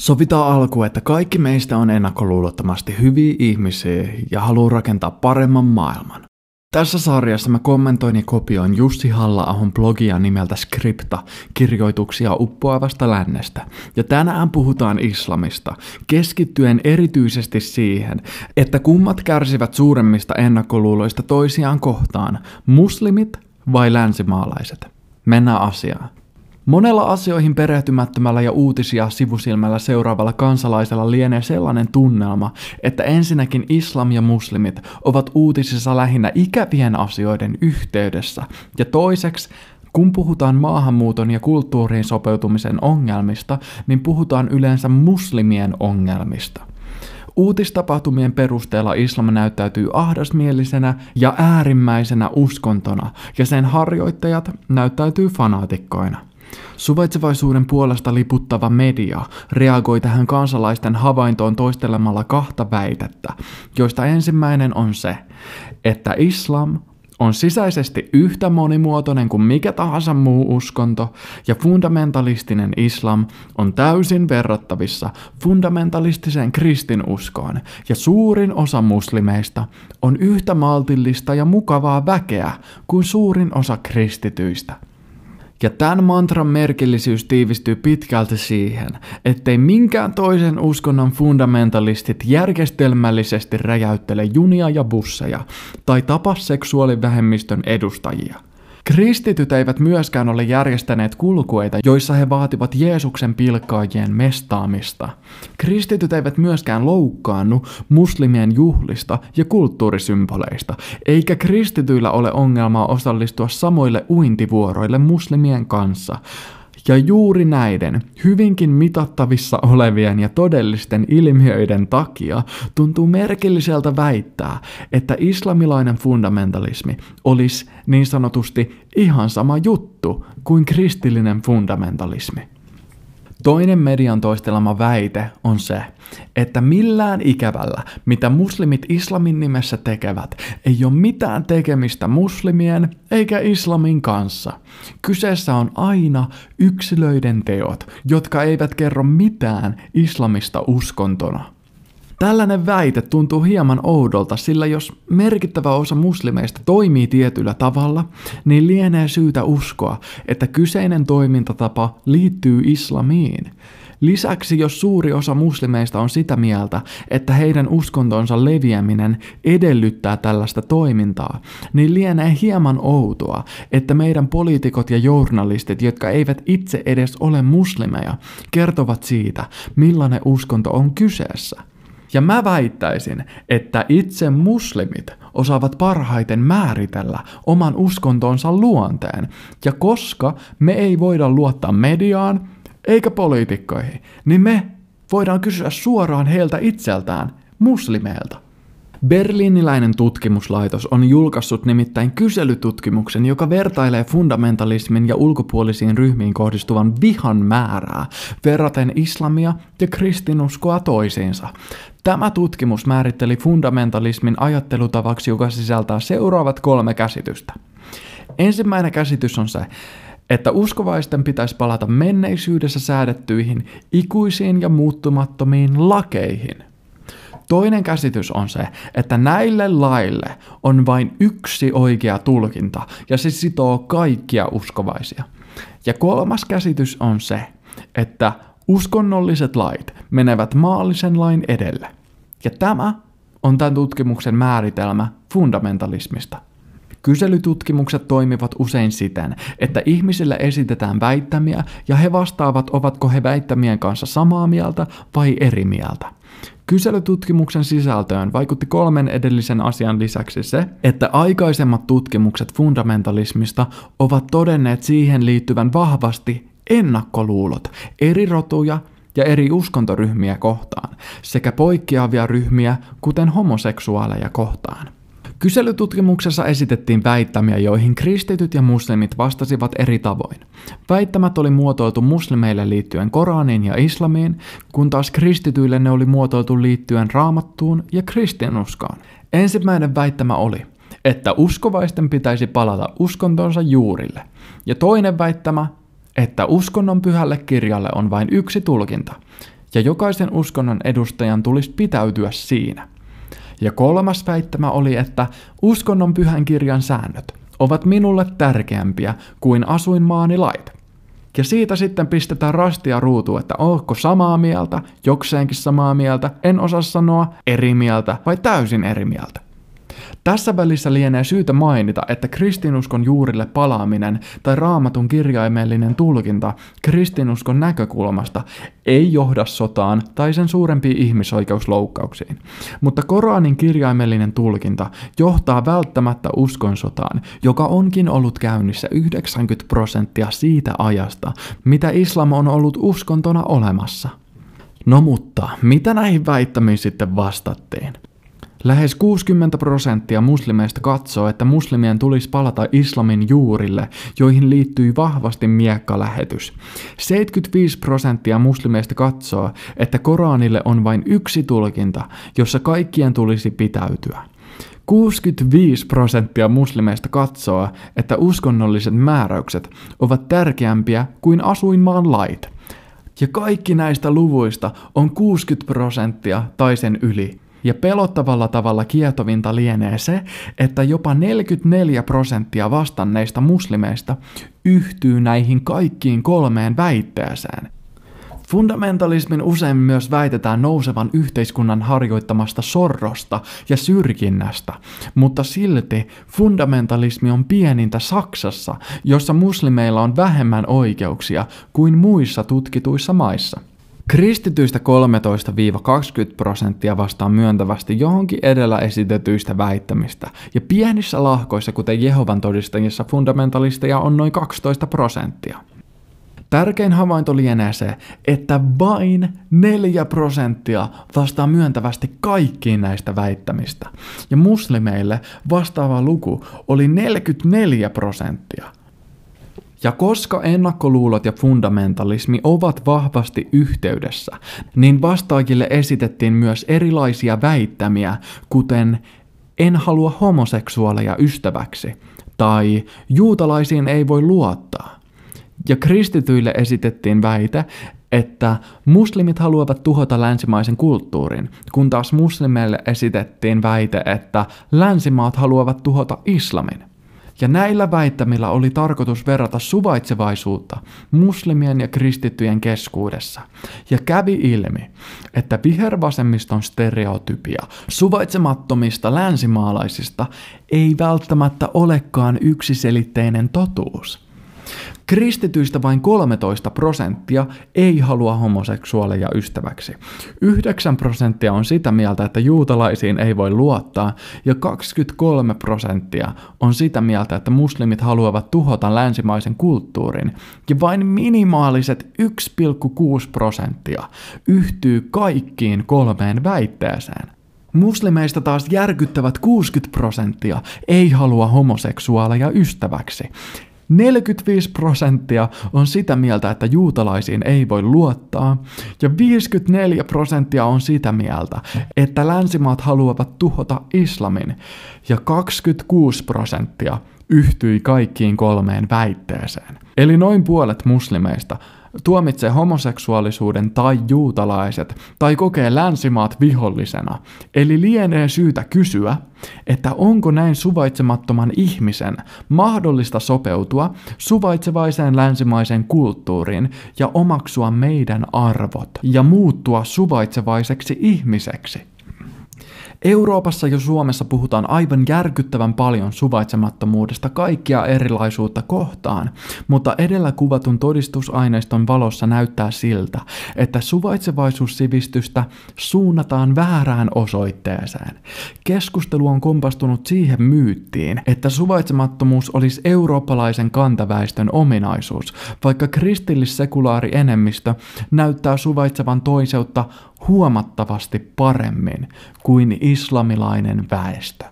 Sovitaan alkuun, että kaikki meistä on ennakkoluulottomasti hyviä ihmisiä ja haluaa rakentaa paremman maailman. Tässä sarjassa mä kommentoin ja kopioin Jussi halla blogia nimeltä Skripta, kirjoituksia uppoavasta lännestä. Ja tänään puhutaan islamista, keskittyen erityisesti siihen, että kummat kärsivät suuremmista ennakkoluuloista toisiaan kohtaan, muslimit vai länsimaalaiset. Mennään asiaan. Monella asioihin perehtymättömällä ja uutisia sivusilmällä seuraavalla kansalaisella lienee sellainen tunnelma, että ensinnäkin islam ja muslimit ovat uutisissa lähinnä ikävien asioiden yhteydessä, ja toiseksi kun puhutaan maahanmuuton ja kulttuuriin sopeutumisen ongelmista, niin puhutaan yleensä muslimien ongelmista. Uutistapahtumien perusteella islam näyttäytyy ahdasmielisenä ja äärimmäisenä uskontona, ja sen harjoittajat näyttäytyy fanaatikkoina. Suvaitsevaisuuden puolesta liputtava media reagoi tähän kansalaisten havaintoon toistelemalla kahta väitettä, joista ensimmäinen on se, että islam on sisäisesti yhtä monimuotoinen kuin mikä tahansa muu uskonto, ja fundamentalistinen islam on täysin verrattavissa fundamentalistiseen kristinuskoon, ja suurin osa muslimeista on yhtä maltillista ja mukavaa väkeä kuin suurin osa kristityistä. Ja tämän mantran merkillisyys tiivistyy pitkälti siihen, ettei minkään toisen uskonnon fundamentalistit järjestelmällisesti räjäyttele junia ja busseja tai tapa seksuaalivähemmistön edustajia – Kristityt eivät myöskään ole järjestäneet kulkueita, joissa he vaativat Jeesuksen pilkkaajien mestaamista. Kristityt eivät myöskään loukkaannu muslimien juhlista ja kulttuurisymboleista, eikä kristityillä ole ongelmaa osallistua samoille uintivuoroille muslimien kanssa. Ja juuri näiden hyvinkin mitattavissa olevien ja todellisten ilmiöiden takia tuntuu merkilliseltä väittää, että islamilainen fundamentalismi olisi niin sanotusti ihan sama juttu kuin kristillinen fundamentalismi. Toinen median toistelema väite on se, että millään ikävällä, mitä muslimit islamin nimessä tekevät, ei ole mitään tekemistä muslimien eikä islamin kanssa. Kyseessä on aina yksilöiden teot, jotka eivät kerro mitään islamista uskontona. Tällainen väite tuntuu hieman oudolta, sillä jos merkittävä osa muslimeista toimii tietyllä tavalla, niin lienee syytä uskoa, että kyseinen toimintatapa liittyy islamiin. Lisäksi jos suuri osa muslimeista on sitä mieltä, että heidän uskontonsa leviäminen edellyttää tällaista toimintaa, niin lienee hieman outoa, että meidän poliitikot ja journalistit, jotka eivät itse edes ole muslimeja, kertovat siitä, millainen uskonto on kyseessä. Ja mä väittäisin, että itse muslimit osaavat parhaiten määritellä oman uskontonsa luonteen. Ja koska me ei voida luottaa mediaan eikä poliitikkoihin, niin me voidaan kysyä suoraan heiltä itseltään, muslimeilta. Berliiniläinen tutkimuslaitos on julkaissut nimittäin kyselytutkimuksen, joka vertailee fundamentalismin ja ulkopuolisiin ryhmiin kohdistuvan vihan määrää verraten islamia ja kristinuskoa toisiinsa. Tämä tutkimus määritteli fundamentalismin ajattelutavaksi, joka sisältää seuraavat kolme käsitystä. Ensimmäinen käsitys on se, että uskovaisten pitäisi palata menneisyydessä säädettyihin ikuisiin ja muuttumattomiin lakeihin – Toinen käsitys on se, että näille laille on vain yksi oikea tulkinta ja se sitoo kaikkia uskovaisia. Ja kolmas käsitys on se, että uskonnolliset lait menevät maallisen lain edelle. Ja tämä on tämän tutkimuksen määritelmä fundamentalismista. Kyselytutkimukset toimivat usein siten, että ihmisille esitetään väittämiä ja he vastaavat, ovatko he väittämien kanssa samaa mieltä vai eri mieltä. Kyselytutkimuksen sisältöön vaikutti kolmen edellisen asian lisäksi se, että aikaisemmat tutkimukset fundamentalismista ovat todenneet siihen liittyvän vahvasti ennakkoluulot eri rotuja ja eri uskontoryhmiä kohtaan, sekä poikkeavia ryhmiä, kuten homoseksuaaleja kohtaan. Kyselytutkimuksessa esitettiin väittämiä, joihin kristityt ja muslimit vastasivat eri tavoin. Väittämät oli muotoiltu muslimeille liittyen Koraniin ja islamiin, kun taas kristityille ne oli muotoiltu liittyen raamattuun ja kristinuskaan. Ensimmäinen väittämä oli, että uskovaisten pitäisi palata uskontonsa juurille. Ja toinen väittämä, että uskonnon pyhälle kirjalle on vain yksi tulkinta. ja jokaisen uskonnon edustajan tulisi pitäytyä siinä. Ja kolmas väittämä oli, että uskonnon pyhän kirjan säännöt ovat minulle tärkeämpiä kuin asuinmaani lait. Ja siitä sitten pistetään rastia ruutu, että onko samaa mieltä, jokseenkin samaa mieltä, en osaa sanoa, eri mieltä vai täysin eri mieltä. Tässä välissä lienee syytä mainita, että kristinuskon juurille palaaminen tai raamatun kirjaimellinen tulkinta kristinuskon näkökulmasta ei johda sotaan tai sen suurempiin ihmisoikeusloukkauksiin. Mutta Koranin kirjaimellinen tulkinta johtaa välttämättä uskonsotaan, joka onkin ollut käynnissä 90 prosenttia siitä ajasta, mitä islam on ollut uskontona olemassa. No mutta, mitä näihin väittämiin sitten vastattiin? Lähes 60 prosenttia muslimeista katsoo, että muslimien tulisi palata islamin juurille, joihin liittyy vahvasti miekkalähetys. 75 prosenttia muslimeista katsoo, että Koranille on vain yksi tulkinta, jossa kaikkien tulisi pitäytyä. 65 prosenttia muslimeista katsoo, että uskonnolliset määräykset ovat tärkeämpiä kuin asuinmaan lait. Ja kaikki näistä luvuista on 60 prosenttia tai sen yli. Ja pelottavalla tavalla kietovinta lienee se, että jopa 44 prosenttia vastanneista muslimeista yhtyy näihin kaikkiin kolmeen väitteeseen. Fundamentalismin usein myös väitetään nousevan yhteiskunnan harjoittamasta sorrosta ja syrjinnästä, mutta silti fundamentalismi on pienintä Saksassa, jossa muslimeilla on vähemmän oikeuksia kuin muissa tutkituissa maissa. Kristityistä 13-20 prosenttia vastaa myöntävästi johonkin edellä esitetyistä väittämistä, ja pienissä lahkoissa, kuten Jehovan todistajissa, fundamentalisteja on noin 12 prosenttia. Tärkein havainto lienee se, että vain 4 prosenttia vastaa myöntävästi kaikkiin näistä väittämistä, ja muslimeille vastaava luku oli 44 prosenttia – ja koska ennakkoluulot ja fundamentalismi ovat vahvasti yhteydessä, niin vastaajille esitettiin myös erilaisia väittämiä, kuten en halua homoseksuaaleja ystäväksi, tai juutalaisiin ei voi luottaa. Ja kristityille esitettiin väite, että muslimit haluavat tuhota länsimaisen kulttuurin, kun taas muslimeille esitettiin väite, että länsimaat haluavat tuhota islamin. Ja näillä väittämillä oli tarkoitus verrata suvaitsevaisuutta muslimien ja kristittyjen keskuudessa. Ja kävi ilmi, että vihervasemmiston stereotypia suvaitsemattomista länsimaalaisista ei välttämättä olekaan yksiselitteinen totuus. Kristityistä vain 13 prosenttia ei halua homoseksuaaleja ystäväksi. 9 prosenttia on sitä mieltä, että juutalaisiin ei voi luottaa, ja 23 prosenttia on sitä mieltä, että muslimit haluavat tuhota länsimaisen kulttuurin, ja vain minimaaliset 1,6 prosenttia yhtyy kaikkiin kolmeen väitteeseen. Muslimeista taas järkyttävät 60 prosenttia ei halua homoseksuaaleja ystäväksi. 45 prosenttia on sitä mieltä, että juutalaisiin ei voi luottaa, ja 54 prosenttia on sitä mieltä, että länsimaat haluavat tuhota islamin, ja 26 prosenttia yhtyi kaikkiin kolmeen väitteeseen. Eli noin puolet muslimeista tuomitsee homoseksuaalisuuden tai juutalaiset tai kokee länsimaat vihollisena. Eli lienee syytä kysyä, että onko näin suvaitsemattoman ihmisen mahdollista sopeutua suvaitsevaiseen länsimaiseen kulttuuriin ja omaksua meidän arvot ja muuttua suvaitsevaiseksi ihmiseksi. Euroopassa ja Suomessa puhutaan aivan järkyttävän paljon suvaitsemattomuudesta kaikkia erilaisuutta kohtaan, mutta edellä kuvatun todistusaineiston valossa näyttää siltä, että suvaitsevaisuussivistystä suunnataan väärään osoitteeseen. Keskustelu on kompastunut siihen myyttiin, että suvaitsemattomuus olisi eurooppalaisen kantaväestön ominaisuus, vaikka kristillissekulaari enemmistö näyttää suvaitsevan toiseutta huomattavasti paremmin kuin islamilainen väestö.